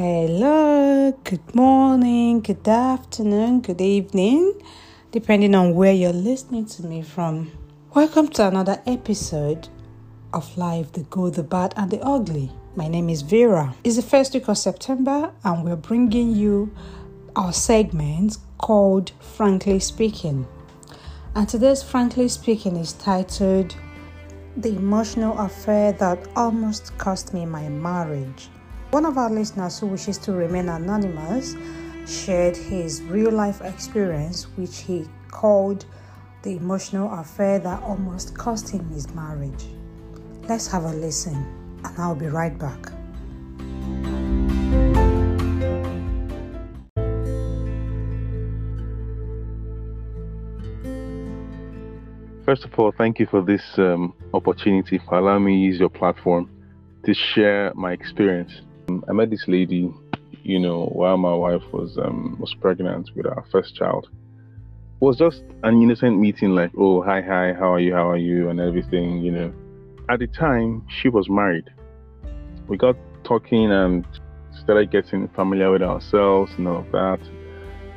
Hello, good morning, good afternoon, good evening, depending on where you're listening to me from. Welcome to another episode of Life the Good, the Bad, and the Ugly. My name is Vera. It's the first week of September, and we're bringing you our segment called Frankly Speaking. And today's Frankly Speaking is titled The Emotional Affair That Almost Cost Me My Marriage. One of our listeners who wishes to remain anonymous shared his real life experience, which he called the emotional affair that almost cost him his marriage. Let's have a listen, and I'll be right back. First of all, thank you for this um, opportunity for allowing me to use your platform to share my experience. I met this lady, you know, while my wife was um, was pregnant with our first child. It was just an innocent meeting, like, oh, hi, hi, how are you, how are you, and everything, you know. At the time, she was married. We got talking and started getting familiar with ourselves and all of that.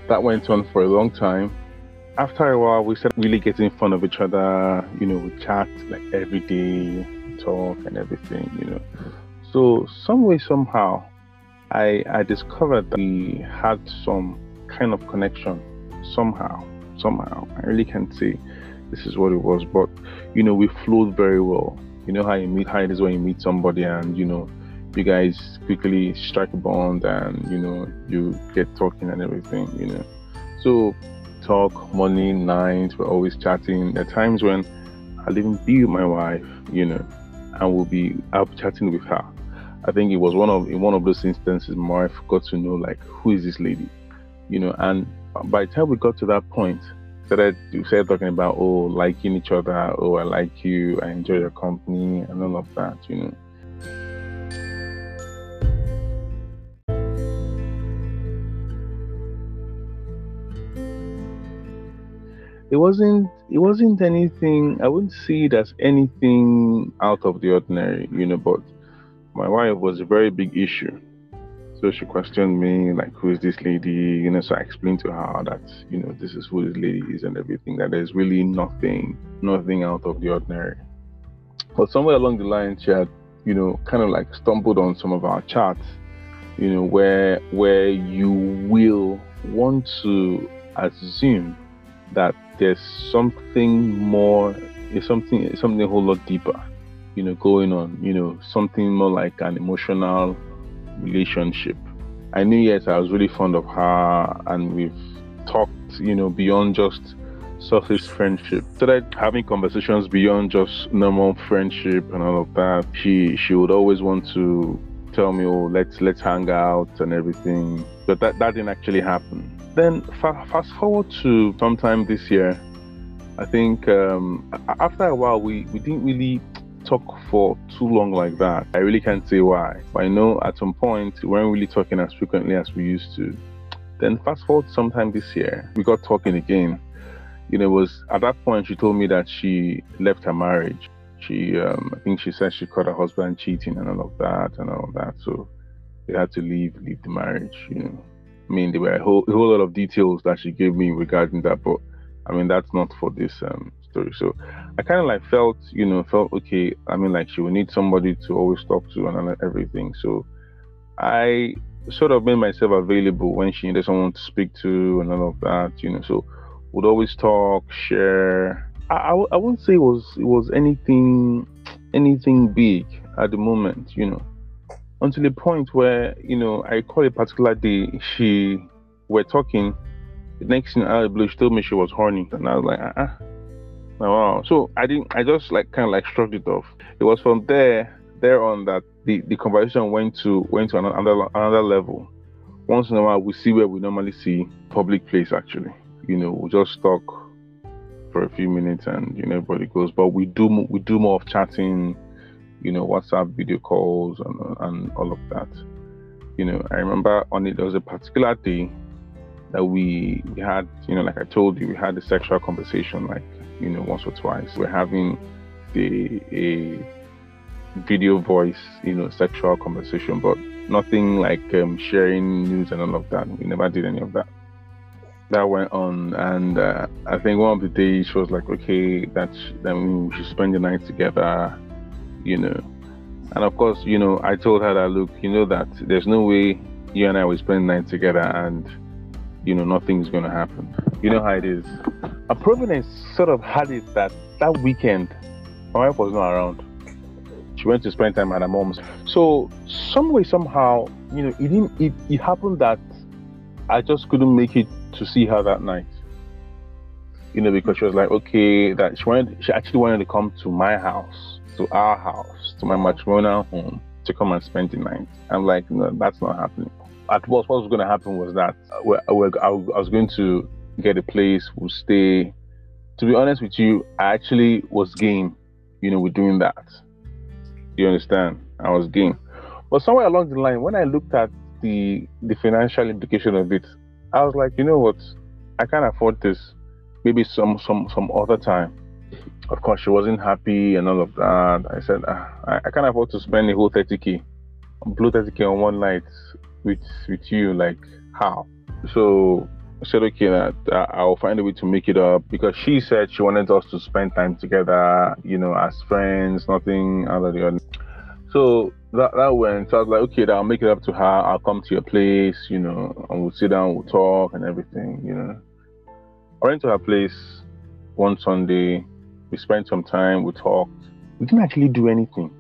That went on for a long time. After a while, we started really getting fun of each other. You know, we chat like every day, talk and everything, you know. So some way, somehow, I I discovered that we had some kind of connection somehow, somehow. I really can't say this is what it was, but you know, we flowed very well. You know how you meet, how it is when you meet somebody, and you know, you guys quickly strike a bond, and you know, you get talking and everything. You know, so talk morning, night. We're always chatting. There are times when I'll even be with my wife, you know, and we'll be out chatting with her I think it was one of in one of those instances my wife got to know like who is this lady, you know, and by the time we got to that point, started started talking about oh liking each other, oh I like you, I enjoy your company, and all of that, you know. It wasn't it wasn't anything I wouldn't see it as anything out of the ordinary, you know, but my wife was a very big issue. So she questioned me, like, who is this lady? You know, so I explained to her that, you know, this is who this lady is and everything, that there's really nothing, nothing out of the ordinary. But somewhere along the line, she had, you know, kind of like stumbled on some of our chats, you know, where where you will want to assume that there's something more, something something a whole lot deeper you know, going on, you know, something more like an emotional relationship. I knew, yes, I was really fond of her, and we've talked, you know, beyond just surface friendship. Started having conversations beyond just normal friendship and all of that. She she would always want to tell me, oh, let's let's hang out and everything, but that that didn't actually happen. Then fa- fast forward to sometime this year. I think um, after a while we, we didn't really talk for too long like that. I really can't say why. But I know at some point we weren't really talking as frequently as we used to. Then fast forward sometime this year, we got talking again. You know, it was at that point she told me that she left her marriage. She, um, I think she said she caught her husband cheating and all of that and all of that. So they had to leave, leave the marriage. You know, I mean, there were a whole, a whole lot of details that she gave me regarding that, but I mean, that's not for this um, story. So I kind of like felt, you know, felt okay. I mean, like she would need somebody to always talk to and everything. So I sort of made myself available when she needed someone to speak to and all of that, you know. So would always talk, share. I, I, I wouldn't say it was it was anything anything big at the moment, you know. Until the point where, you know, I call a particular day, she were talking. The next thing of blue, she told me she was horny, and I was like, uh-uh Oh, wow. So I didn't. I just like kind of like shrugged it off. It was from there, there on that the, the conversation went to went to another another level. Once in a while, we see where we normally see public place. Actually, you know, we just talk for a few minutes and you know everybody goes. But we do we do more of chatting, you know, WhatsApp video calls and and all of that. You know, I remember on it there was a particular day that we we had, you know, like I told you, we had a sexual conversation like you know, once or twice. We're having the a video voice, you know, sexual conversation, but nothing like um, sharing news and all of that. We never did any of that. That went on, and uh, I think one of the days she was like, "Okay, that's then we should spend the night together," you know. And of course, you know, I told her that, look, you know that there's no way you and I will spend the night together, and you know nothing's going to happen. You know how it is. A Providence sort of had it that that weekend, my wife was not around she went to spend time at her mom's. So some way, somehow, you know, it didn't. It, it happened that I just couldn't make it to see her that night. You know, because she was like, okay, that she wanted, she actually wanted to come to my house, to our house, to my matrimonial home, to come and spend the night. I'm like, no, that's not happening. At first, what was going to happen was that I was going to get a place, we'll stay. To be honest with you, I actually was game, you know, with doing that you understand? I was game. But somewhere along the line, when I looked at the the financial implication of it, I was like, you know what? I can't afford this. Maybe some some some other time. Of course, she wasn't happy and all of that. I said, ah, I, I can't afford to spend the whole 30k, blue 30k on one night with with you. Like how? So said, okay, that I'll find a way to make it up because she said she wanted us to spend time together, you know, as friends, nothing other than. So that that went. So I was like, okay, I'll make it up to her. I'll come to your place, you know, and we'll sit down, we'll talk and everything, you know. I went to her place one Sunday. We spent some time. We talked. We didn't actually do anything,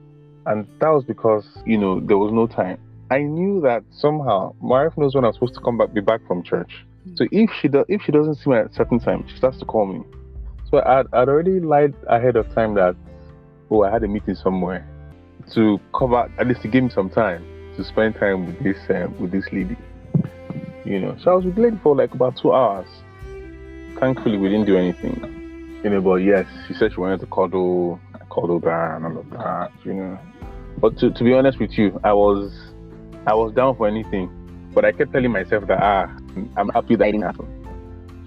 and that was because you know there was no time. I knew that somehow my wife knows when I'm supposed to come back, be back from church. So if she does, if she doesn't see me at a certain time, she starts to call me. So I'd, I'd already lied ahead of time that oh I had a meeting somewhere to cover at least to give me some time to spend time with this um, with this lady. You know, so I was with lady for like about two hours. Thankfully, we didn't do anything. You know, but yes, she said she wanted to cuddle, I cuddled her and all of that. You know, but to, to be honest with you, I was I was down for anything, but I kept telling myself that ah I'm happy that didn't happen.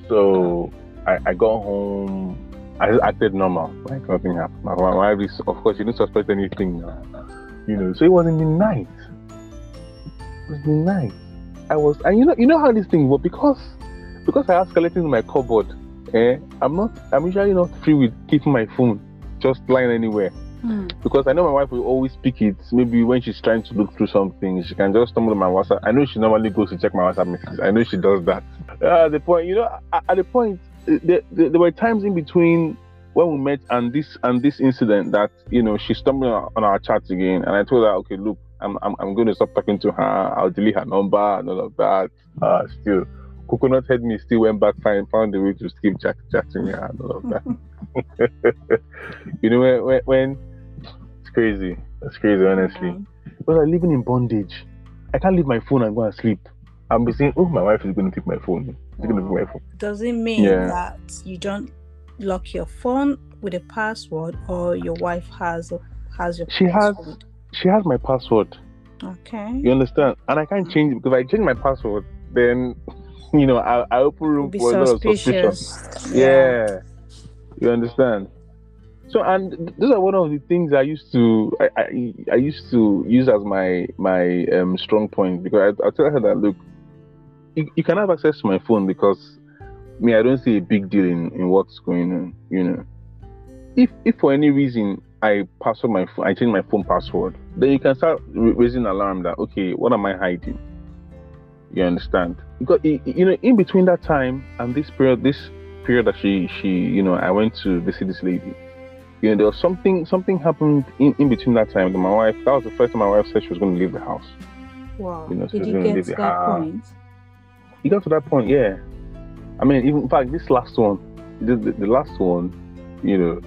So I, I got home. I acted normal, like nothing happened. My wife is, of course, she didn't suspect anything, you know. So it was in the night. It was the night. I was, and you know, you know how this thing was because because I have skeletons in my cupboard. Eh, I'm not. I'm usually not free with keeping my phone just lying anywhere. Mm. Because I know my wife will always pick it. Maybe when she's trying to look through something, she can just stumble on my WhatsApp. I know she normally goes to check my WhatsApp messages. I know she does that. Uh, the point, you know, at the point, there, there, were times in between when we met and this and this incident that you know she stumbled on our chat again, and I told her, okay, look, I'm I'm, I'm going to stop talking to her. I'll delete her number and all of that. Uh, still, coconut head me still went back and found a way to keep chat, chatting and all of that. you know when when crazy. That's crazy, honestly. Okay. Because I'm living in bondage. I can't leave my phone and go and sleep. I'm be saying, oh, my wife is going to take my phone. She's going to take my phone. Does it mean yeah. that you don't lock your phone with a password, or your wife has has your she password? has she has my password. Okay. You understand? And I can't change it because if I change my password, then you know I, I open room for suspicious. a lot of suspicion. Yeah. yeah. You understand? So and those are one of the things I used to I, I, I used to use as my my um, strong point because I, I tell her that look, you, you can have access to my phone because me I don't see a big deal in, in what's going on. You know, if if for any reason I password my I change my phone password, then you can start raising alarm that okay, what am I hiding? You understand? Because you know, in between that time and this period, this period that she she you know I went to visit this lady you know, there was something something happened in, in between that time. My wife, that was the first time my wife said she was going to leave the house. Wow. You know, Did you get to that house. point? You got to that point, yeah. I mean, even in fact, this last one, the, the, the last one, you know,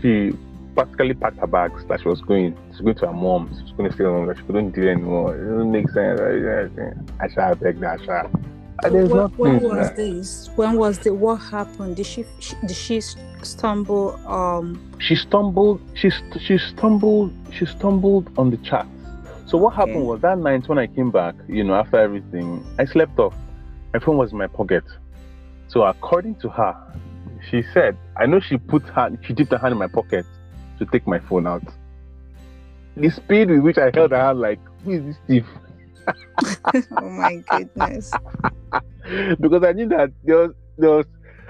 she practically packed her bags that she was going. She was going to her mom. She was going to stay longer. She couldn't do it anymore. It doesn't make sense. I shall beg that. I shall. When, when, was this? When was the what happened? Did she, did she stumble? Um. She stumbled. She she stumbled. She stumbled on the chat. So what okay. happened was that night when I came back, you know, after everything, I slept off. My phone was in my pocket. So according to her, she said, I know she put her, she dipped her hand in my pocket to take my phone out. The speed with which I held her hand, like, who is this thief? Oh my goodness. because I knew that there was, there was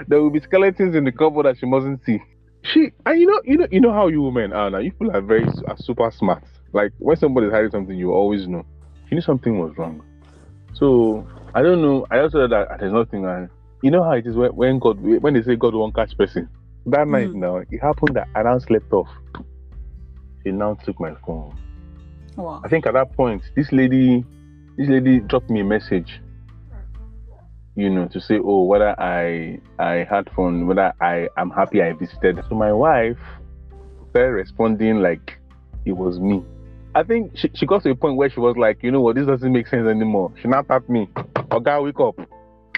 there will be skeletons in the cupboard that she mustn't see. She and you know you know you know how you women are now. You people are very are super smart. Like when somebody's hiding something, you always know. She knew something was wrong. So I don't know. I also that there's nothing. And you know how it is when, when God when they say God won't catch person. That night mm. now it happened that I now slept off. She now took my phone. Wow. I think at that point, this lady, this lady dropped me a message. You know, to say, oh, whether I I had fun, whether I am happy I visited. So my wife started responding like it was me. I think she, she got to a point where she was like, you know what, this doesn't make sense anymore. She now tapped me. Oh, God, wake up.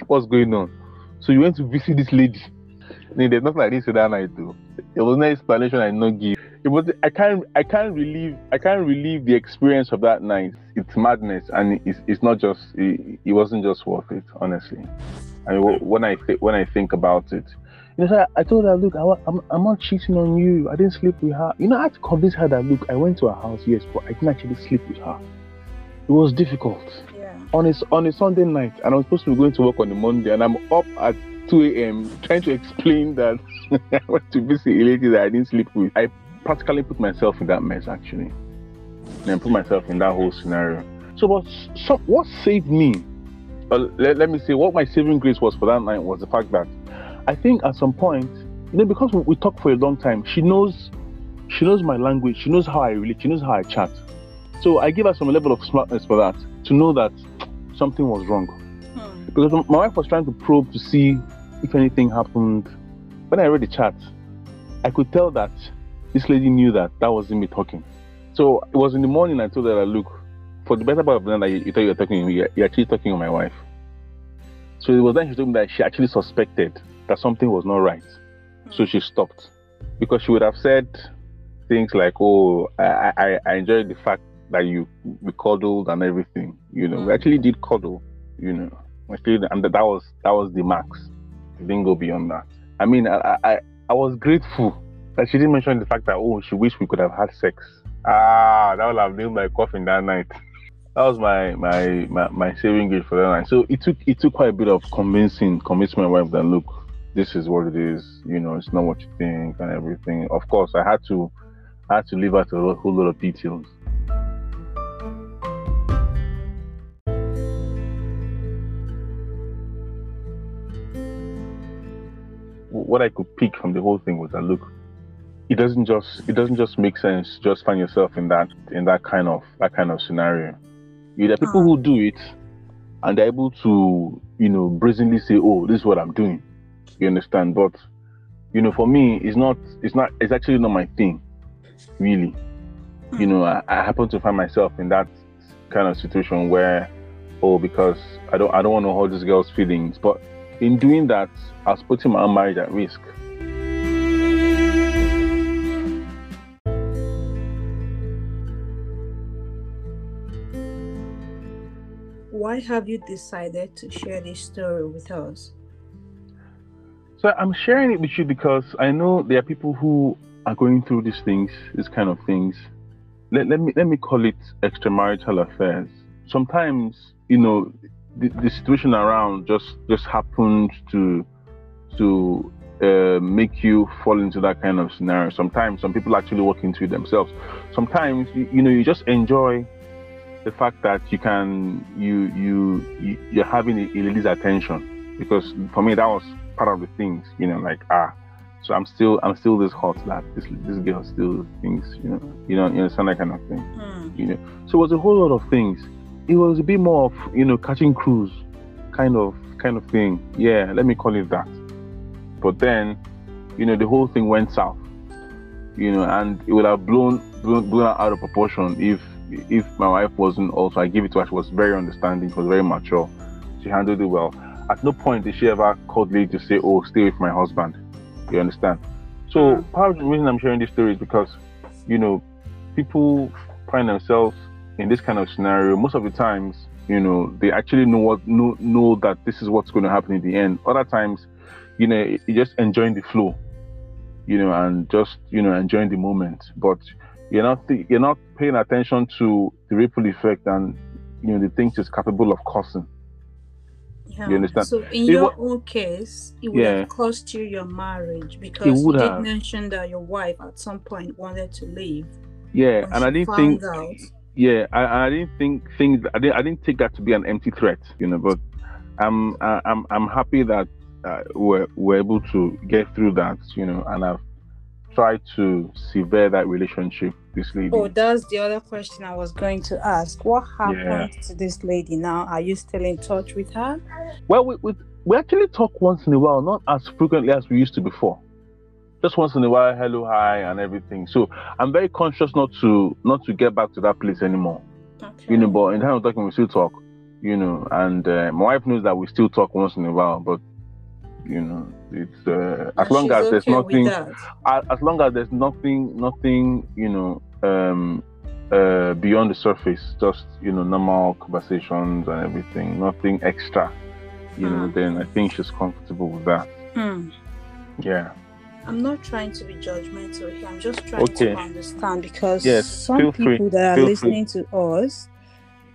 What's going on? So you went to visit this lady. I mean, there's nothing like this that night, though. There was no explanation I did not give it was I can't I can't relieve I can't relieve the experience of that night. It's madness, and it's, it's not just it, it wasn't just worth it, honestly. I mean, when I th- when I think about it, you know, I, I told her, look, I, I'm I'm not cheating on you. I didn't sleep with her. You know, I had to convince her that look, I went to her house, yes, but I didn't actually sleep with her. It was difficult. Yeah. On a on a Sunday night, and I was supposed to be going to work on a Monday, and I'm up at 2 a.m. trying to explain that I went to visit a lady that I didn't sleep with. I practically put myself in that mess actually, and put myself in that whole scenario. So what? So what saved me? Uh, let, let me see. what my saving grace was for that night was the fact that I think at some point, you know, because we, we talked for a long time, she knows, she knows my language, she knows how I relate, she knows how I chat. So I give her some level of smartness for that to know that something was wrong. Hmm. Because my wife was trying to probe to see if anything happened. When I read the chat, I could tell that this lady knew that that wasn't me talking. So it was in the morning I told her, look, for the better part of the night, you, you thought you were talking, you're, you're actually talking to my wife. So it was then she told me that she actually suspected that something was not right. So she stopped. Because she would have said things like, oh, I, I, I enjoyed the fact that you we cuddled and everything. You know, we mm. actually did cuddle, you know. Actually, and that was that was the max. Didn't go beyond that. I mean, I, I, I was grateful that she didn't mention the fact that oh she wished we could have had sex. Ah, that would have nailed my coffin that night. That was my my my, my saving grace for that night. So it took it took quite a bit of convincing, convincing my wife that look, this is what it is. You know, it's not what you think and everything. Of course, I had to I had to leave out a whole lot of details. What I could pick from the whole thing was that look, it doesn't just it doesn't just make sense just find yourself in that in that kind of that kind of scenario. There are people ah. who do it and they're able to you know brazenly say oh this is what i'm doing. You understand? But you know for me it's not it's not it's actually not my thing really. You know hmm. I, I happen to find myself in that kind of situation where oh because i don't i don't want to hurt this girl's feelings. But in doing that i was putting my own marriage at risk why have you decided to share this story with us? So I'm sharing it with you because I know there are people who are going through these things, these kind of things. Let, let me let me call it extramarital affairs. Sometimes, you know, the, the situation around just just happens to to uh, make you fall into that kind of scenario. Sometimes some people actually walk into it themselves. Sometimes you, you know you just enjoy the fact that you can you you, you are having a, a lady's attention. Because for me that was part of the things you know like ah so I'm still I'm still this hot that this this girl still thinks you know you know you understand that kind of thing mm. you know. So it was a whole lot of things. It was a bit more of you know catching cruise kind of kind of thing. Yeah let me call it that. But then you know the whole thing went south you know and it would have blown blown, blown out of proportion if if my wife wasn't also, I give it to her. She was very understanding. She was very mature. She handled it well. At no point did she ever call me to say, "Oh, stay with my husband." You understand? So part of the reason I'm sharing this story is because, you know, people find themselves in this kind of scenario. Most of the times, you know, they actually know what know know that this is what's going to happen in the end. Other times, you know, you're just enjoying the flow, you know, and just you know enjoying the moment. But you're not th- you're not paying attention to the ripple effect and you know, the things it's capable of causing. Yeah. You understand? So in It your wa- own case, it would Yeah. have cost you your marriage because you did have. mention that your wife at some point wanted to leave. Yeah, and I didn't think out. yeah, I, I didn't think things. I didn't. I didn't take that to be an empty threat, you know. But I'm. I- I'm. I'm happy that uh, we're we're able to get through that, you know, and I've tried to sever that relationship. This lady. Oh, that's the other question I was going to ask. What happened to this lady now? Are you still in touch with her? Well, we, we we actually talk once in a while, not as frequently as we used to before. Just once in a while, hello, hi, and everything. So I'm very conscious not to not to get back to that place anymore. Okay. you know. But in time of talking, we still talk, you know. And uh, my wife knows that we still talk once in a while, but you know, it's uh, as long as there's okay with nothing, as, long as there's nothing, nothing, you know, um, uh, beyond the surface, just you know, normal conversations and everything, nothing extra, you know. Mm. Then I think she's comfortable with that. Hmm. Yeah. I'm not trying to be judgmental here. I'm just trying Okay. to understand because Yes, some feel free, people that are feel free. listening to us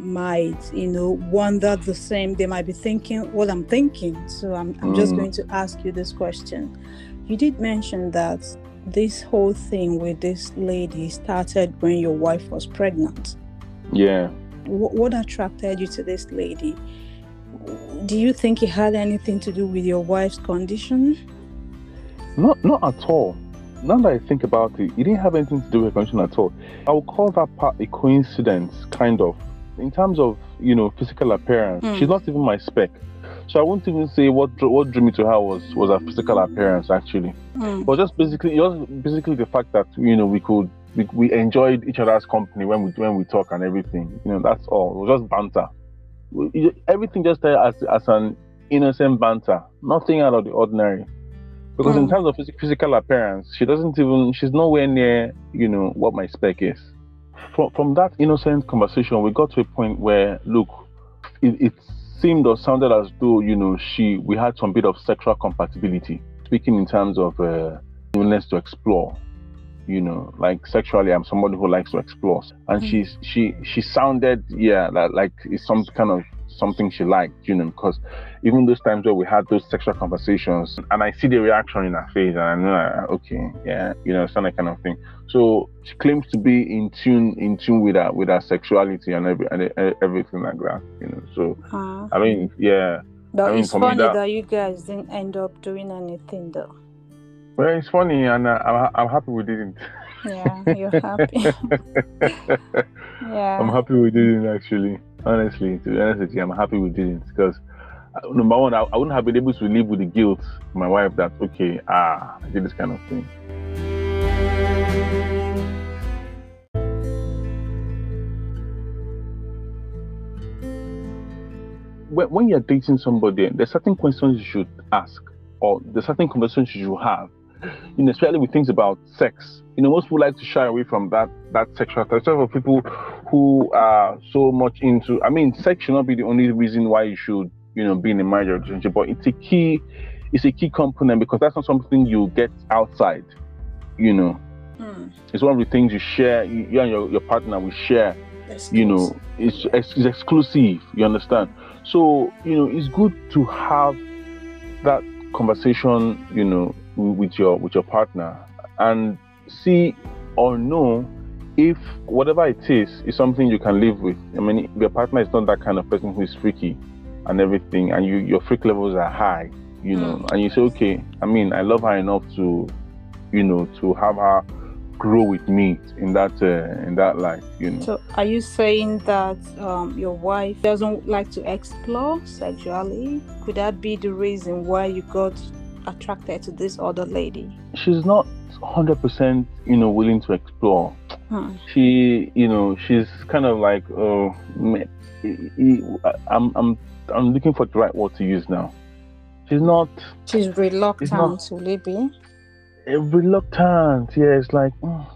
might, you know, wonder the same. They might be thinking what I'm thinking. So I'm, I'm just Mm. going to ask you this question. You did mention that this whole thing with this lady started when your wife was pregnant. Yeah. What, what attracted you to this lady? Do you think it had anything to do with your wife's condition? Not not at all. Now that I think about it, it didn't have anything to do with her condition at all. I would call that part a coincidence, kind of. In terms of you know physical appearance, Mm. she's not even my spec, so I wouldn't even say what drew, what drew me to her was was her physical appearance actually. Hmm. But just basically, just basically the fact that you know we could we, we enjoyed each other's company when we when we talk and everything. You know that's all. It was just banter. Everything just there as as an innocent banter, nothing out of the ordinary. Because in Mm. terms of phys- physical appearance, she doesn't even she's nowhere near you know what my spec is. From from that innocent conversation, we got to a point where look, it, it seemed or sounded as though you know she we had some bit of sexual compatibility. Speaking in terms of uh, willingness to explore, you know, like sexually, I'm somebody who likes to explore, and Mm. she's she she sounded yeah like, like it's some kind of something she liked, you know, because even those times where we had those sexual conversations, and I see the reaction in her face, and I know, okay, yeah, you know, some kind of thing. So she claims to be in tune, in tune with her, with her sexuality and every, and everything like that, you know. So Ah. I mean, yeah, But I mean, it's funny that- that... you guys didn't end up doing anything though. well, it's funny, and uh, I'm, I'm happy we didn't. Yeah, you're happy. yeah. I'm happy we didn't actually. Honestly, to be honest with you, I'm happy we didn't because uh, number one, I, I wouldn't have been able to live with the guilt my wife that okay, ah, I did this kind of thing. When, you're dating somebody, there's certain questions you should ask, or there's certain conversations you should have. You know, especially with things about sex. You know, most people like to shy away from that that sexual. Especially for people who are so much into. I mean, sex should not be the only reason why you should, you know, be in a marriage or relationship, but it's a key, it's a key component because that's not something you get outside. You know, Hmm. it's one of the things you share. You, and your, your partner will share you know it's, it's it's exclusive you understand so you know it's good to have that conversation you know with your with your partner and see or know if whatever it is is something you can live with i mean your partner is not that kind of person who is freaky and everything and you your freak levels are high you know Mm. and you say okay i mean i love her enough to you know to have her grow with me in that uh, in that life you know So, are you saying that um, your wife doesn't like to explore sexually? Could that be the reason why you got attracted to this other lady? she's not 100% you know willing to explore Hmm. she you know she's kind of like oh i'm i'm i'm looking for the right word to use now she's not She's reluctant, not- it be? Reluctant yeah it's like mm,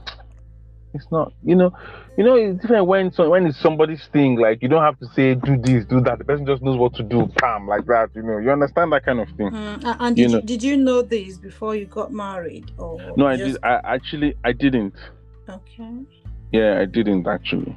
it's not you know you know it's different when so when it's somebody's thing like you don't have to say do this do that the person just knows what to do bam like that you know you understand that kind of thing Hmm. And You did you, know- did you know this before you got married? Or no i just... did i actually i didn't Okay. yeah i didn't actually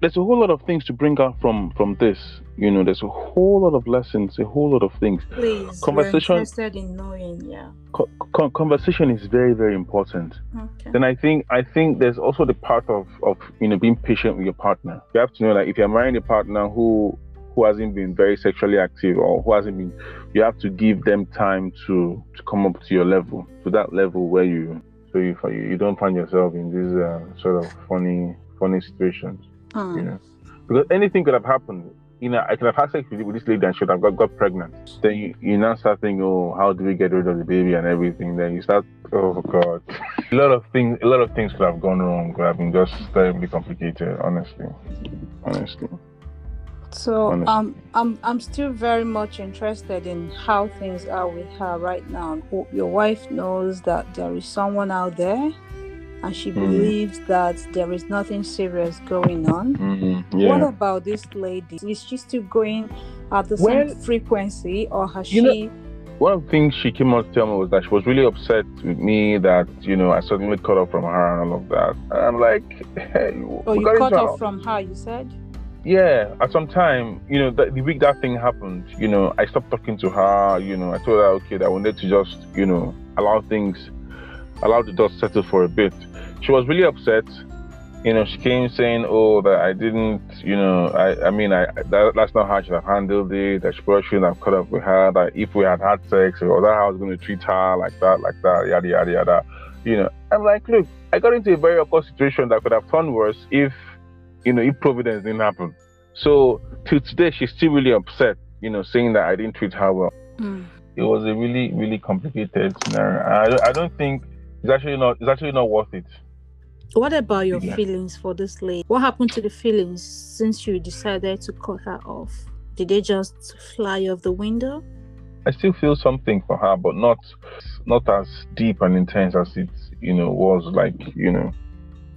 there's a whole lot of things to bring out from from this. You know, there's a whole lot of lessons, a whole lot of things. Please, Conversation- we're interested in knowing. Yeah. Co- co- conversation is very very important. Okay. Then I think I think there's also the part of of you know being patient with your partner. You have to know like if you're marrying a partner who who hasn't been very sexually active or who hasn't been, you have to give them time to to come up to your level, to that level where you so you you don't find yourself in these uh, sort of funny funny situations. Hmm. you know, because anything could have happened. You know, I could have had sex with, this lady and she would have got, got pregnant. Then you, you now start thinking, oh, how do we get rid of the baby and everything? Then you start, oh god, a lot of things, a lot of things could have gone wrong. Could have been just terribly complicated. Honestly, honestly. So Honestly. um, I'm I'm still very much interested in how things are with her right now. Your wife knows that there is someone out there, and she Mm. believes that there is nothing serious going on. Mm-hmm. What about this lady? Is she still going at the Well, same frequency, or has you know- she? One of the things she came out to tell me was that she was really upset with me that you know I suddenly cut off from her and all of that. And I'm like, hey, Oh, you cut off from her. You said. Yeah, at some time, you know, the, the week that thing happened, you know, I stopped talking to her. You know, I told her, okay, that I wanted to just, you know, allow things, allow the dust settle for a bit. She was really upset. You know, she came saying, oh, that I didn't, you know, I, I mean, I that, that's not how I should have handled it. That she probably shouldn't have cut up with her. That if we had had sex, or that I was going to treat her like that, like that, yada yada yada. You know, I'm like, look, I got into a very awkward situation that could have turned worse if you know, if Providence didn't happen. So till today, she's still really upset, you know, saying that I didn't treat her well. Mm. It was a really, really complicated scenario. I, I don't think it's actually not it's actually not worth it. What about your Yeah. feelings for this lady? What happened to the feelings since you decided to cut her off? Did they just fly off the window? I still feel something for her, but not not as deep and intense as it, you know, was like, you know.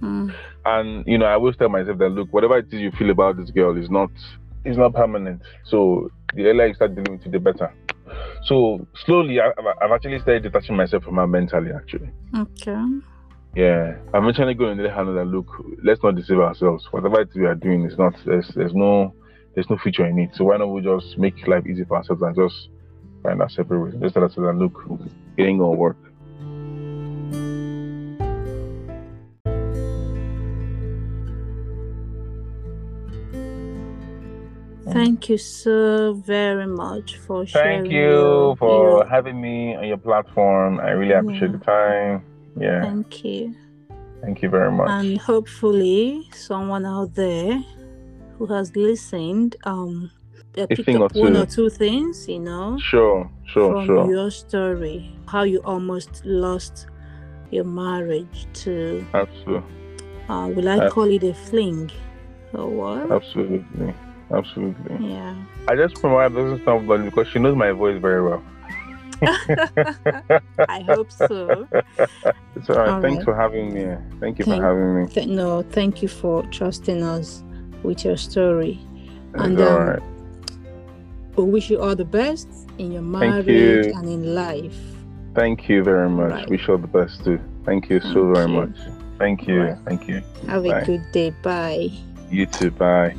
Mm. And you know, I always tell myself that look, whatever it is you feel about this girl is not is not permanent. So the earlier you start dealing with it, the better. So slowly, I, I've I've actually started detaching myself from her mentally. Actually, Okay. yeah, I'm eventually going to let her know that look, let's not deceive ourselves. Whatever we are doing is not there's there's no there's no future in it. So why not we just make life easy for ourselves and just find our separate ways? Just tell us that look, it ain't gonna work. Thank you so very much for sharing. Thank you for your- having me on your platform. I really appreciate Yeah. the time. Yeah, Thank you. thank you very much. And hopefully, someone out there who has listened, um, picked up or one or two things, you know, Sure, sure, from sure. your story, how you almost lost your marriage to, Absolutely, uh, will I call it a fling or what? absolutely, absolutely. Yeah. I just wife doesn't sound because she knows my voice very well. I hope so. It's all right. All Thanks right. for having me. Thank you Thank- for having me. Th- no, thank you for trusting us with your story. It's And, all um, right. We wish you all the best in your marriage you. and in life. Thank you very much. right. Wish you all the best too. Thank you so very you. much. Thank you. Right. Thank you. Have a good day. Bye. You too. Bye.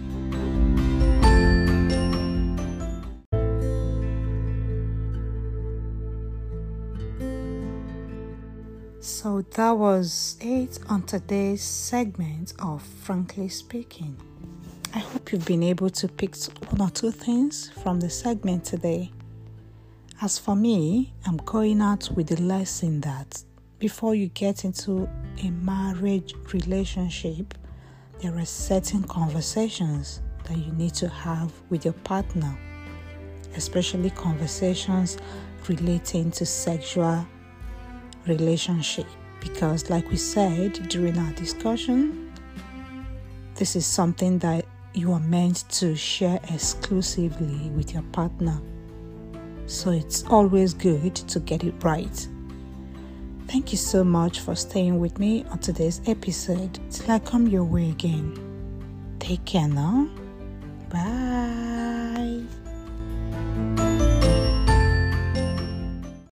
So that was it on today's segment of Frankly Speaking. I hope you've been able to pick one or two things from the segment today. As for me, I'm going out with the lesson that before you get into a marriage relationship, there are certain conversations that you need to have with your partner, especially conversations relating to sexual relationship because like we said during our discussion this is something that you are meant to share exclusively with your partner. So it's always good to get it right. Thank you so much for staying with me on today's episode. Till i come your way again take care now. Bye